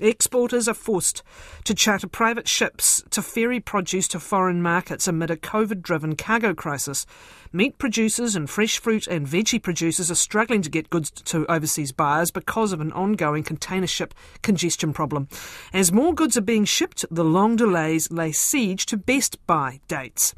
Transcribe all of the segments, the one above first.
Exporters are forced to charter private ships to ferry produce to foreign markets amid a COVID driven cargo crisis. Meat producers and fresh fruit and veggie producers are struggling to get goods to overseas buyers because of an ongoing container ship congestion problem. As more goods are being shipped, the long delays lay siege to best by dates.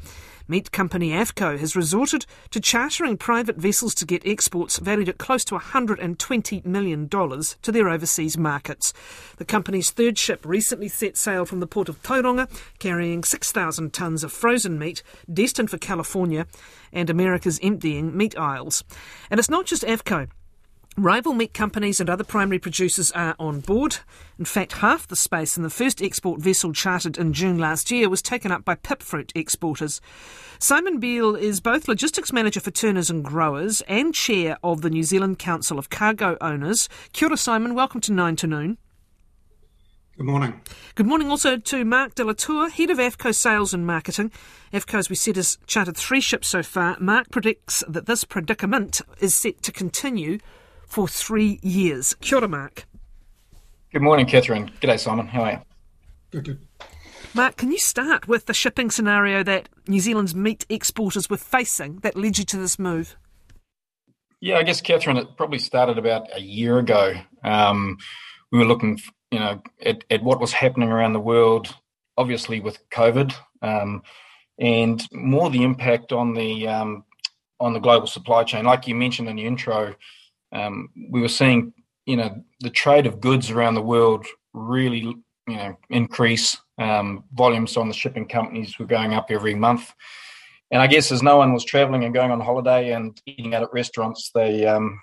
Meat company Affco has resorted to chartering private vessels to get exports valued at close to $120 million to their overseas markets. The company's third ship recently set sail from the port of Tauranga, carrying 6,000 tonnes of frozen meat destined for California and America's emptying meat aisles. And it's not just Affco. Rival meat companies and other primary producers are on board. In fact, half the space in the first export vessel chartered in June last year was taken up by pipfruit exporters. Simon Beale is both logistics manager for Turners and Growers and chair of the New Zealand Council of Cargo Owners. Kia ora, Simon. Welcome to 9 to Noon. Good morning. Good morning also to Mark de Lautour, Head of Affco Sales and Marketing. Affco, as we said, has chartered three ships so far. Mark predicts that this predicament is set to continue for three years. Kia ora, Mark. Good morning, Catherine. G'day, Simon. How are you? Good, good. Mark, can you start with the shipping scenario that New Zealand's meat exporters were facing that led you to this move? Yeah, I guess, Catherine, it probably started about a year ago. Um, we were looking, you know, at, at, what was happening around the world, obviously with COVID, um, and more the impact on the um, on the global supply chain. Like you mentioned in the intro, um, we were seeing, you know, the trade of goods around the world really, you know, increase. Um, volumes on the shipping companies were going up every month. And I guess as no one was traveling and going on holiday and eating out at restaurants, they um,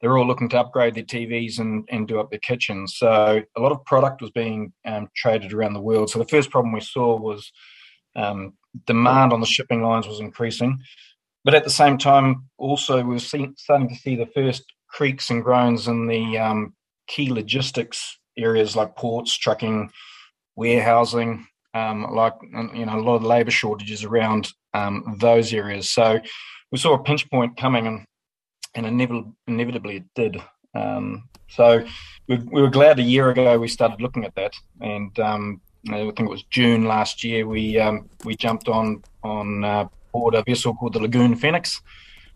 they're all looking to upgrade their TVs and, and do up their kitchens. So a lot of product was being um, traded around the world. So the first problem we saw was um, demand on the shipping lines was increasing. But at the same time, also we're seeing, starting to see the first creaks and groans in the um, key logistics areas like ports, trucking, warehousing, um, like you know a lot of labour shortages around um, those areas. So we saw a pinch point coming, and and inevitably, it did. Um, so we, we, were glad a year ago we started looking at that, and um, I think it was June last year we um, we jumped on on uh, board a vessel called the Lagoon Phoenix,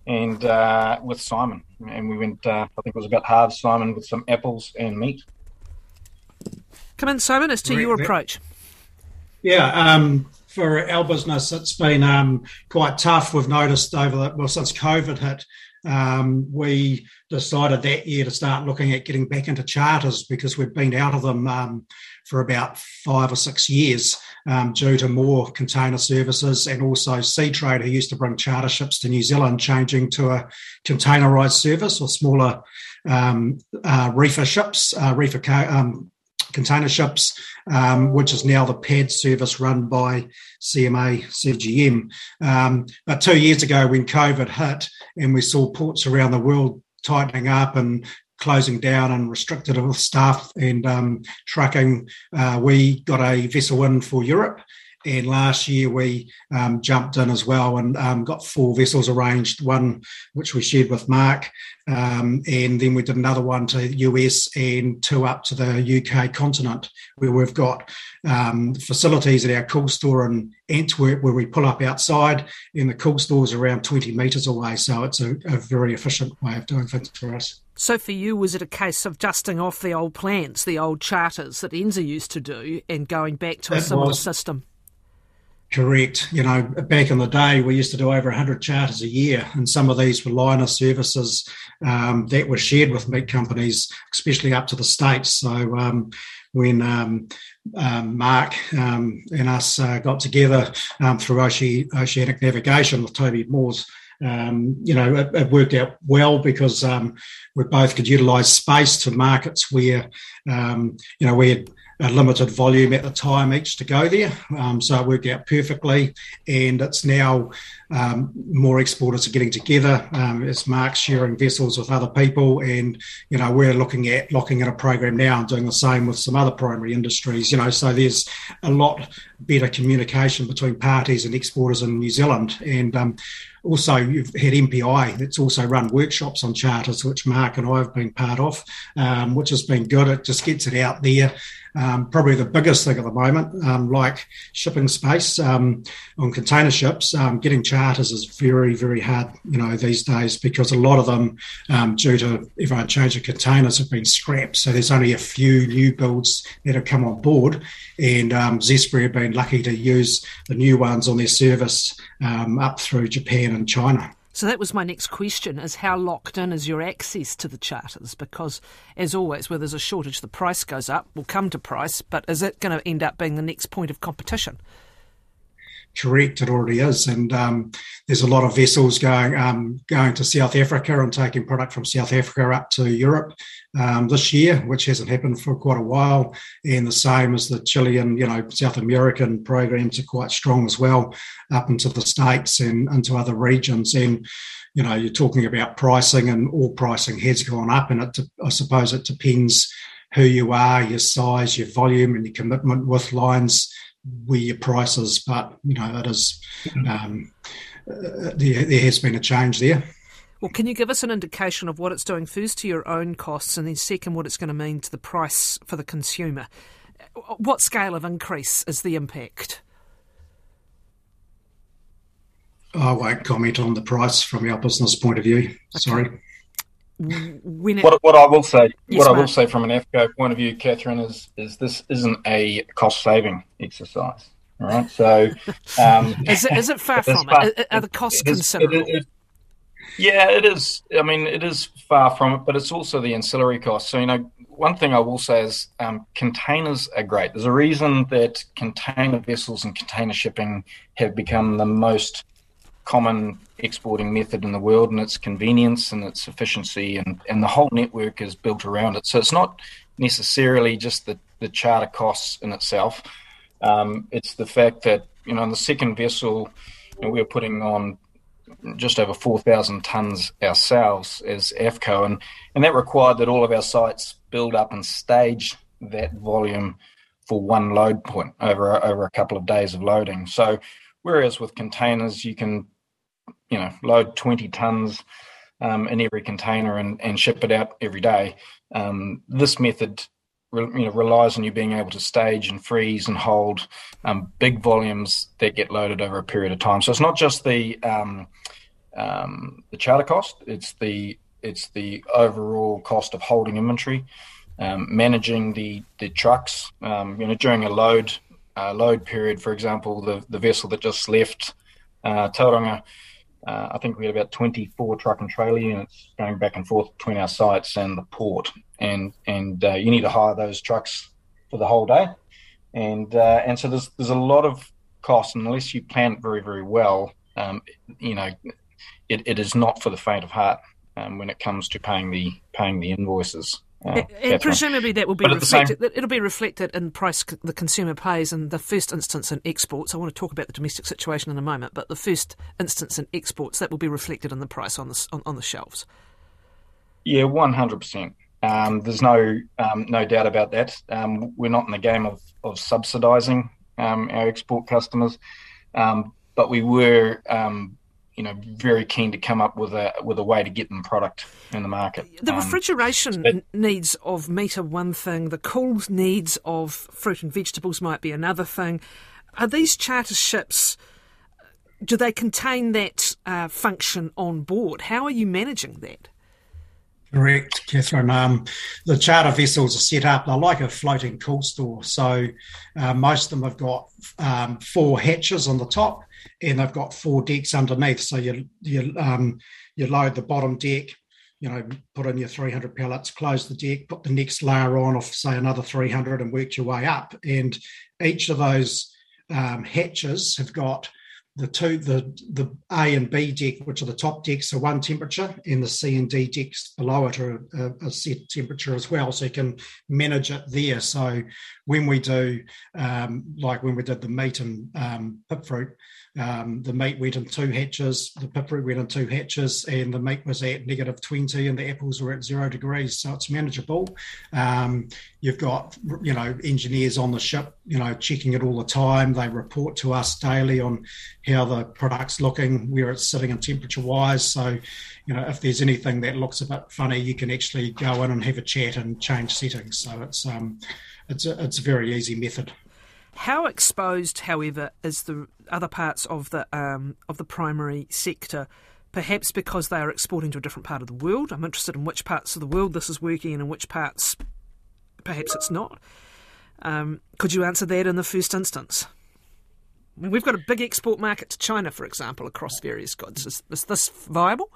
and uh, with Simon, and we went. Uh, I think it was about half Simon with some apples and meat. Come in, Simon. As to your approach. Yeah, um, for our business, it's been um, quite tough. We've noticed over the, well since COVID hit, um, we decided that year to start looking at getting back into charters because we've been out of them um, for about five or six years um, due to more container services and also Seatrade, who used to bring charter ships to New Zealand, changing to a containerised service or smaller um, uh, reefer ships, uh, reefer um, container ships, um, which is now the PAD service run by CMA CGM. Um, but two years ago, when COVID hit and we saw ports around the world tightening up and closing down and restricted staff and um, trucking, uh, we got a vessel in for Europe. And last year we um, jumped in as well and um, got four vessels arranged, one which we shared with Mark. Um, and then we did another one to the US and two up to the UK continent, where we've got um, facilities at our cool store in Antwerp where we pull up outside, and the cool store is around 20 metres away. So it's a, a very efficient way of doing things for us. So for you, was it a case of dusting off the old plans, the old charters that NZ used to do, and going back to a similar was. system? Correct. You know, back in the day, we used to do over 100 charters a year, and some of these were liner services um, that were shared with meat companies, especially up to the States. So um, when um, um Mark um, and us uh, got together um, through Oceanic Navigation with Toby Moores, um, you know, it, it, worked out well because um, we both could utilise space to markets where, um, you know, we had a limited volume at the time each to go there. Um, so it worked out perfectly. And it's now um, more exporters are getting together. Um, it's Mark sharing vessels with other people. And, you know, we're looking at locking in a program now and doing the same with some other primary industries, you know, so there's a lot better communication between parties and exporters in New Zealand. And um, also, you've had MPI that's also run workshops on charters, which Mark and I have been part of, um, which has been good. It just gets it out there. Um, probably the biggest thing at the moment, um, like shipping space um, on container ships, um, getting charters is very, very hard, you know, these days because a lot of them, um, due to everyone changing containers, have been scrapped. So there's only a few new builds that have come on board, and um, Zespri have been lucky to use the new ones on their service up through Japan and China. So that was my next question is how locked in is your access to the charters? Because as always, where there's a shortage, the price goes up, We'll come to price, but is it going to end up being the next point of competition? Correct, it already is. And um, there's a lot of vessels going um, going to South Africa and taking product from South Africa up to Europe um, this year, which hasn't happened for quite a while. And the same as the Chilean, you know, South American programs are quite strong as well, up into the states and into other regions. And you know, you're talking about pricing, and all pricing has gone up, and it, I suppose it depends who you are, your size, your volume, and your commitment with lines where your prices, but you know that is um, uh, there, there has been a change there. Well, can you give us an indication of what it's doing first to your own costs, and then second, what it's going to mean to the price for the consumer? What scale of increase is the impact? I won't comment on the price from our business point of view. Okay. Sorry when it, what, what I will say, yes, what I will say from an Affco point of view, Catherine, is is this isn't a cost saving exercise. All right, so um, is it is it far from it? Are the costs considerable? It, yeah, it is. I mean, it is far from it, but it's also the ancillary costs. So you know, one thing I will say is um, containers are great. There's a reason that container vessels and container shipping have become the most common exporting method in the world and its convenience and its efficiency and, and the whole network is built around it. So it's not necessarily just the, the charter costs in itself. Um, it's the fact that, you know, in the second vessel, you know, we're putting on just over 4,000 tonnes ourselves as Affco, and, and that required that all of our sites build up and stage that volume for one load point over, over a couple of days of loading. So, whereas with containers, you can you know load 20 tons um, in every container and, and ship it out every day. Um, this method you know relies on you being able to stage and freeze and hold um, big volumes that get loaded over a period of time. So it's not just the um, um, the charter cost; it's the it's the overall cost of holding inventory, um, managing the the trucks. you know, during a load uh, load period, for example, the the vessel that just left uh, Tauranga uh, I think we had about 24 truck and trailer units going back and forth between our sites and the port, and and uh, you need to hire those trucks for the whole day, and uh, and so there's there's a lot of cost, and unless you plan it very very well, um, you know, it, it is not for the faint of heart um, when it comes to paying the paying the invoices. Uh, and presumably that will be reflected. Same... It'll be reflected in price the consumer pays in the first instance in exports. I want to talk about the domestic situation in a moment, but the first instance in exports that will be reflected in the price on the on, on the shelves. Yeah, one hundred percent. Um, there's no um, no doubt about that. Um, we're not in the game of of subsidising um, our export customers, um, but we were um, you know very keen to come up with a with a way to get them product in the market. The um, refrigeration um, needs of meat are one thing. The cool needs of fruit and vegetables might be another thing. Are these charter ships? Do they contain that uh, function on board? How are you managing that? Correct, Catherine. Um, the charter vessels are set up, they're like a floating cool store. So uh, most of them have got um, four hatches on the top and they've got four decks underneath. So you you um, you load the bottom deck, you know, put in your 300 pallets, close the deck, put the next layer on of say another 300, and work your way up. And each of those um, hatches have got the two the the A and B deck, which are the top decks, are one temperature, and the C and D decks below it are a, a set temperature as well. So you can manage it there. So when we do, um, like when we did the meat and um, fruit, um, the meat went in two hatches, the pip went in two hatches, and the meat was at negative 20 and the apples were at zero degrees. So it's manageable. Um, you've got, you know, engineers on the ship, you know, checking it all the time. They report to us daily on how the product's looking, where it's sitting in temperature wise. So, you know, if there's anything that looks a bit funny, you can actually go in and have a chat and change settings. So it's, um, it's a, it's a very easy method. How exposed, however, is the other parts of the um, of the primary sector? Perhaps because they are exporting to a different part of the world. I'm interested in which parts of the world this is working in and which parts perhaps it's not. Um, could you answer that in the first instance? I mean, we've got a big export market to China, for example, across various goods. Is, is this viable?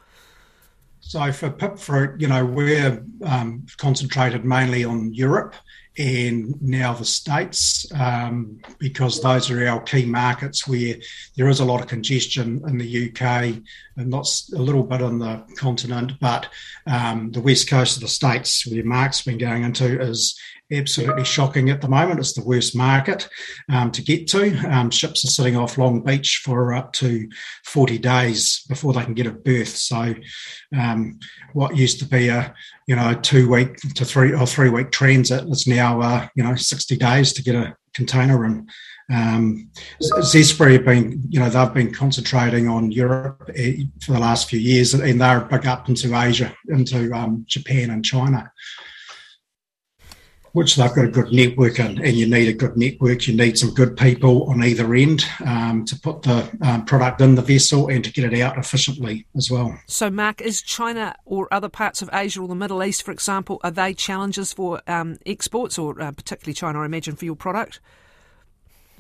So for pip fruit, you know, we're um, concentrated mainly on Europe and now the States, um, because those are our key markets where there is a lot of congestion in the UK and not a little bit on the continent, but um, the west coast of the States, where Mark's been going into, is absolutely shocking at the moment. It's the worst market um, to get to. Um, ships are sitting off Long Beach for up to 40 days before they can get a berth. So, um, what used to be a you know two week to three or three week transit is now uh, you know 60 days to get a container in. Um, Zespri have been, you know, they've been concentrating on Europe eh, for the last few years, and they're big up into Asia, into um, Japan and China which they've got a good network in, and you need a good network. You need some good people on either end um, to put the um, product in the vessel and to get it out efficiently as well. So, Mark, is China or other parts of Asia or the Middle East, for example, are they challenges for um, exports, or uh, particularly China, I imagine, for your product?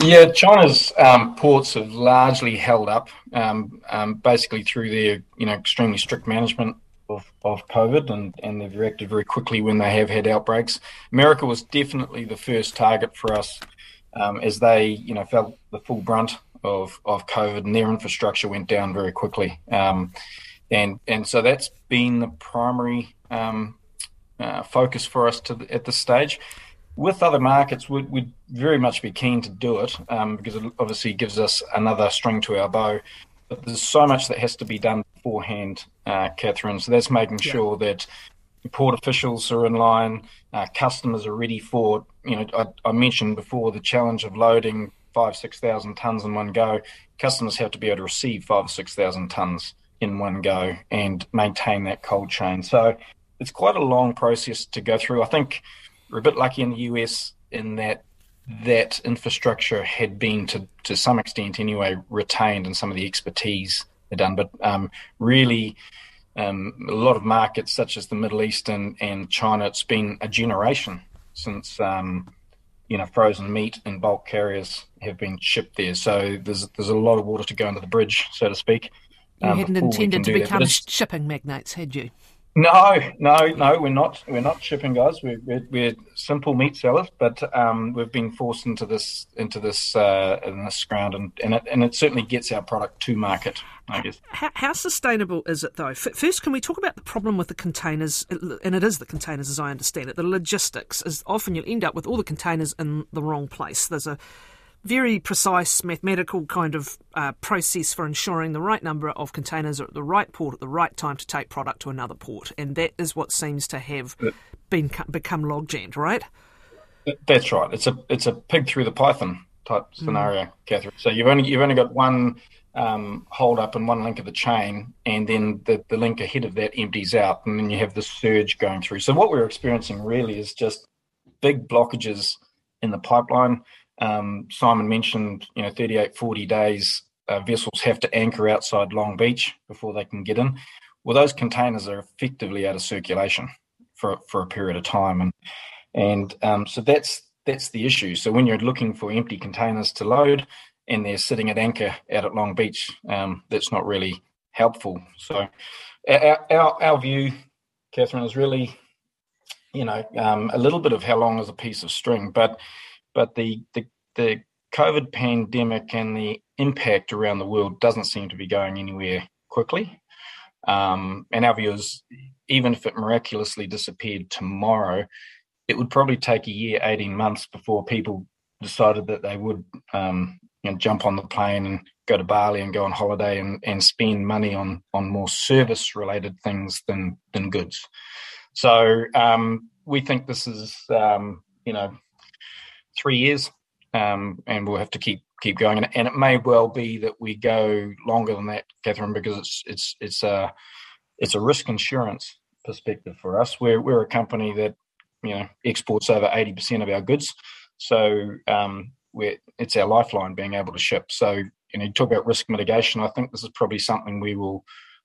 Yeah, China's um, ports have largely held up, um, um, basically through their you know extremely strict management of, of COVID and, and they've reacted very quickly when they have had outbreaks. America was definitely the first target for us um, as they, you know, felt the full brunt of, of COVID and their infrastructure went down very quickly. Um, and, and so that's been the primary um, uh, focus for us to at this stage. With other markets, we'd, we'd, very much be keen to do it um, because it obviously gives us another string to our bow. But there's so much that has to be done beforehand, uh, Catherine. So that's making yeah. sure that port officials are in line, uh, customers are ready for. You know, I, I, mentioned before the challenge of loading five, six thousand tons in one go. Customers have to be able to receive five or six thousand tons in one go and maintain that cold chain. So it's quite a long process to go through. I think we're a bit lucky in the US in that that infrastructure had been to to some extent anyway retained and some of the expertise done. But um, really, um, a lot of markets such as the Middle East and, and China, it's been a generation since um, you know frozen meat and bulk carriers have been shipped there. So there's there's a lot of water to go under the bridge, so to speak. You um, hadn't intended to become shipping magnates, had you? No, no, no. We're not. We're not shipping guys. We're, we're, we're simple meat sellers, but um, we've been forced into this into this uh, in this ground, and and it, and it certainly gets our product to market. I guess. How, how sustainable is it though? First, can we talk about the problem with the containers? And it is the containers, as I understand it. The logistics is often you'll end up with all the containers in the wrong place. There's a very precise mathematical kind of uh, process for ensuring the right number of containers are at the right port at the right time to take product to another port, and that is what seems to have been become log jammed, right? That's right. It's a it's a pig through the python type hmm. scenario, mm. Catherine. So you've only you've only got one um, hold up and one link of the chain, and then the, the link ahead of that empties out, and then you have the surge going through. So what we're experiencing really is just big blockages in the pipeline um, Simon mentioned, you know, 38, 40 days uh, vessels have to anchor outside Long Beach before they can get in. Well, those containers are effectively out of circulation for for a period of time, and and um, so that's that's the issue. So when you're looking for empty containers to load and they're sitting at anchor out at Long Beach, um, that's not really helpful. So our, our, our view, Catherine, is really, you know, um, a little bit of how long is a piece of string, but but the the the COVID pandemic and the impact around the world doesn't seem to be going anywhere quickly. Um, and our view is, even if it miraculously disappeared tomorrow, it would probably take a year, 18 months before people decided that they would um, you know, jump on the plane and go to Bali and go on holiday and, and spend money on on more service related things than than goods. So um, we think this is um, you know three years, um, and we'll have to keep keep going. And, and, it may well be that we go longer than that, Catherine, because it's it's it's a it's a risk insurance perspective for us. We're we're a company that you know exports over eighty percent of our goods, so um, we're, it's our lifeline being able to ship. So you know, you talk about risk mitigation. I think this is probably something we will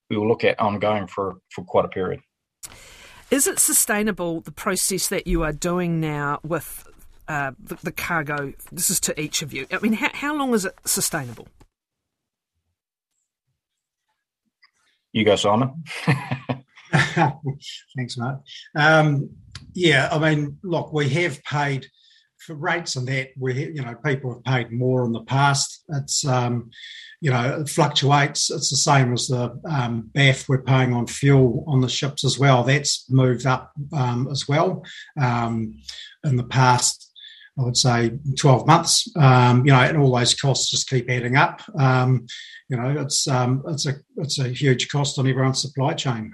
we will look at ongoing for for quite a period. Is it sustainable the process that you are doing now with uh, the, the, cargo? This is to each of you. I mean, how, how long is it sustainable? You go, Simon. Thanks, Mark. Um, yeah, I mean, look, we have paid for rates and that we you know people have paid more in the past it's um, you know it fluctuates it's the same as the um, BAF we're paying on fuel on the ships as well that's moved up um, as well um, in the past I would say 12 months um, you know and all those costs just keep adding up um, you know it's it's a it's a huge cost on everyone's supply chain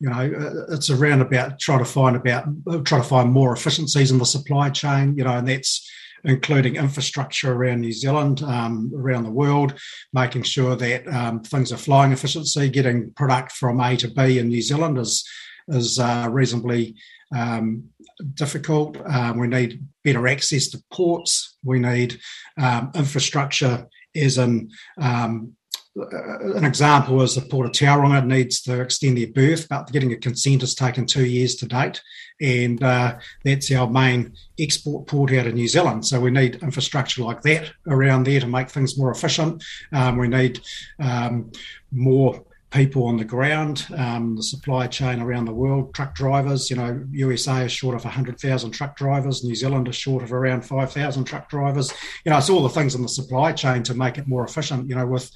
you know, uh, it's around about trying to find about trying to find more efficiencies in the supply chain. You know, and that's including infrastructure around New Zealand, um, around the world, making sure that um, things are flying efficiency, getting product from A to B in New Zealand is is uh, reasonably um, difficult. Um, we need better access to ports. We need um, infrastructure, as in um, uh, an example is the Port of Tauranga needs to extend their berth, but getting a consent has taken two years to date. And uh, that's our main export port out of New Zealand. So we need infrastructure like that around there to make things more efficient. Um, we need um, more people on the ground, um, the supply chain around the world, truck drivers. You know, USA is short of 100,000 truck drivers. New Zealand is short of around 5,000 truck drivers. You know, it's all the things in the supply chain to make it more efficient. You know, with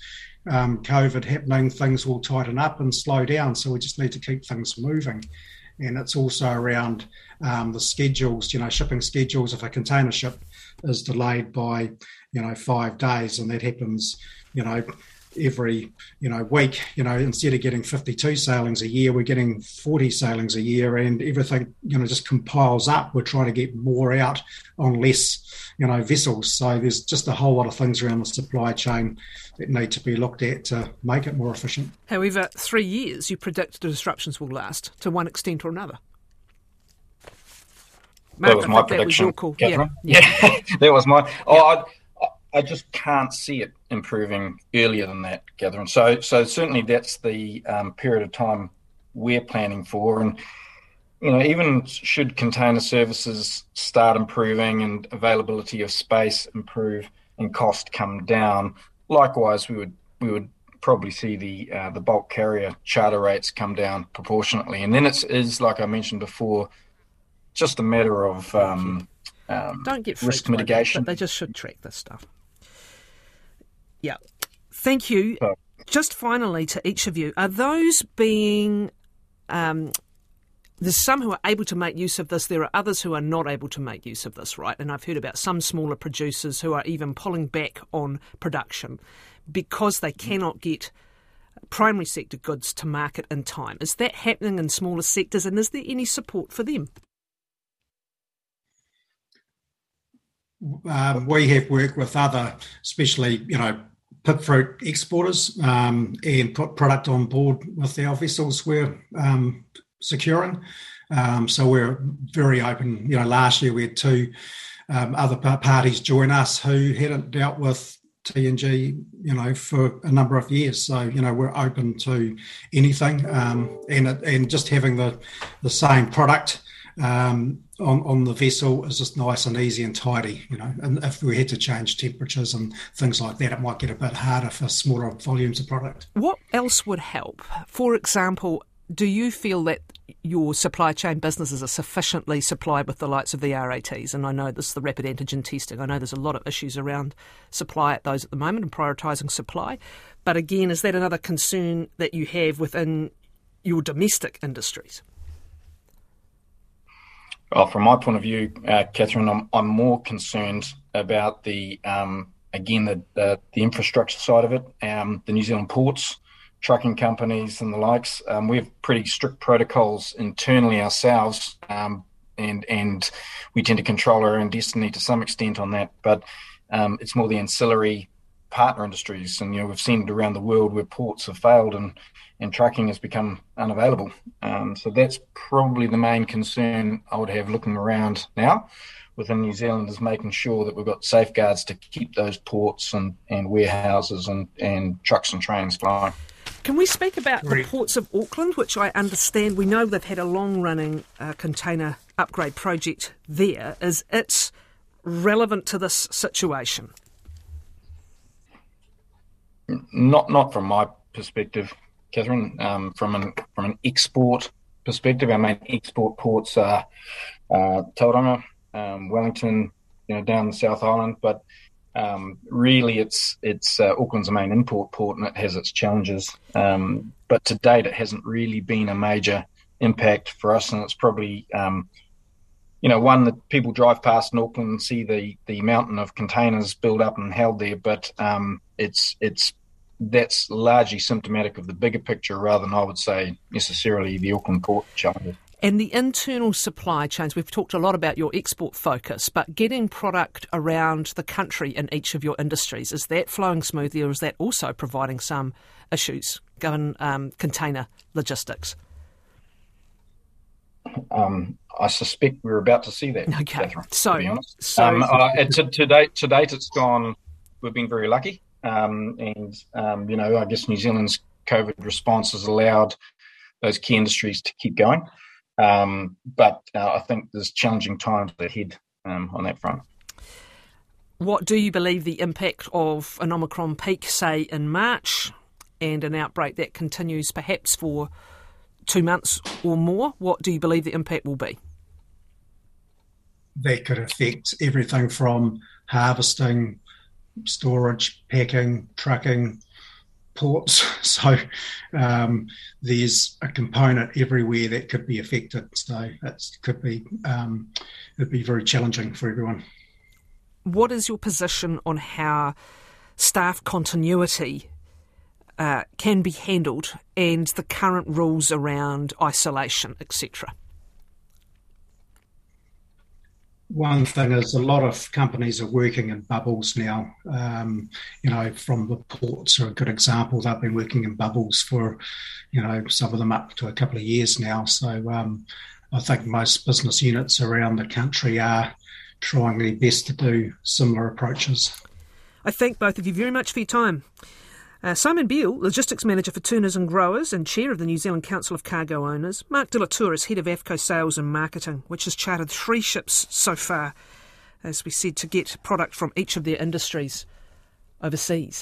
um, COVID happening, things will tighten up and slow down. So we just need to keep things moving. And it's also around um, the schedules, you know, shipping schedules. If a container ship is delayed by, you know, five days, and that happens, you know, every you know week you know instead of getting 52 sailings a year we're getting 40 sailings a year and everything you know just compiles up we're trying to get more out on less you know vessels so there's just a whole lot of things around the supply chain that need to be looked at to make it more efficient however three years you predict the disruptions will last to one extent or another Mark, that was my prediction. Was yeah, yeah. that was my. Oh, yeah. I just can't see it improving earlier than that, Catherine. So, so certainly that's the um, period of time we're planning for, and you know, even should container services start improving and availability of space improve and cost come down, likewise we would we would probably see the uh, the bulk carrier charter rates come down proportionately, and then it's like I mentioned before, just a matter of um, um, don't get risk mitigation. They just should track this stuff. Yeah. Thank you. Oh. Just finally to each of you, are those being. Um, there's some who are able to make use of this. There are others who are not able to make use of this, right? And I've heard about some smaller producers who are even pulling back on production because they cannot get primary sector goods to market in time. Is that happening in smaller sectors and is there any support for them? Um, we have worked with other, especially, you know, pip fruit exporters um, and put product on board with our vessels we're um, securing. Um, so we're very open. You know, last year we had two um, other parties join us who hadn't dealt with TNG, you know, for a number of years. So you know, we're open to anything, um, and and just having the the same product um, on, on the vessel is just nice and easy and tidy, you know. And if we had to change temperatures and things like that, it might get a bit harder for smaller volumes of product. What else would help? For example, do you feel that your supply chain businesses are sufficiently supplied with the likes of the RATs? And I know this is the rapid antigen testing. I know there's a lot of issues around supply at those at the moment and prioritising supply. But again, is that another concern that you have within your domestic industries? Well, from my point of view, uh, Catherine, I'm, I'm more concerned about the um, again the, the, the infrastructure side of it, um, the New Zealand ports, trucking companies, and the likes. Um, we have pretty strict protocols internally ourselves, um, and and we tend to control our own destiny to some extent on that. But um, it's more the ancillary partner industries, and you know we've seen it around the world where ports have failed and and trucking has become unavailable. Um, so that's probably the main concern I would have looking around now within New Zealand is making sure that we've got safeguards to keep those ports and, and warehouses and, and trucks and trains flying. Can we speak about the ports of Auckland, which I understand we know they've had a long running uh, container upgrade project there? Is it relevant to this situation? Not, not from my perspective, Catherine. Um, from an from an export perspective, our main export ports are uh, Tauranga, um, Wellington, you know, down the South Island. But um, really, it's it's uh, Auckland's main import port, and it has its challenges. Um, but to date, it hasn't really been a major impact for us, and it's probably um, you know one that people drive past in Auckland and see the the mountain of containers built up and held there, but um, it's it's that's largely symptomatic of the bigger picture rather than I would say necessarily the Auckland port challenges. And the internal supply chains, we've talked a lot about your export focus, but getting product around the country in each of your industries, is that flowing smoothly or is that also providing some issues given um, container logistics? Um, I suspect we're about to see that. Okay, Catherine, so, to be honest, so um, uh, to, to, date, to date, it's gone. We've been very lucky, um, and um, you know, I guess New Zealand's COVID response has allowed those key industries to keep going. Um, but uh, I think there's challenging times ahead um, on that front. What do you believe the impact of an Omicron peak, say in March, and an outbreak that continues perhaps for two months or more? What do you believe the impact will be? That could affect everything from harvesting, storage, packing, trucking, ports. So um, there's a component everywhere that could be affected. So it could be um, it'd be very challenging for everyone. What is your position on how staff continuity uh, can be handled and the current rules around isolation, etc.? One thing is a lot of companies are working in bubbles now. Um, you know, from the ports are a good example. They've been working in bubbles for, you know, some of them up to a couple of years now. So um, I think most business units around the country are trying their best to do similar approaches. I thank both of you very much for your time. Uh, Simon Beale, Logistics Manager for Turners and Growers and Chair of the New Zealand Council of Cargo Owners. Mark de Lautour is Head of Affco Sales and Marketing, which has chartered three ships so far, as we said, to get product from each of their industries overseas.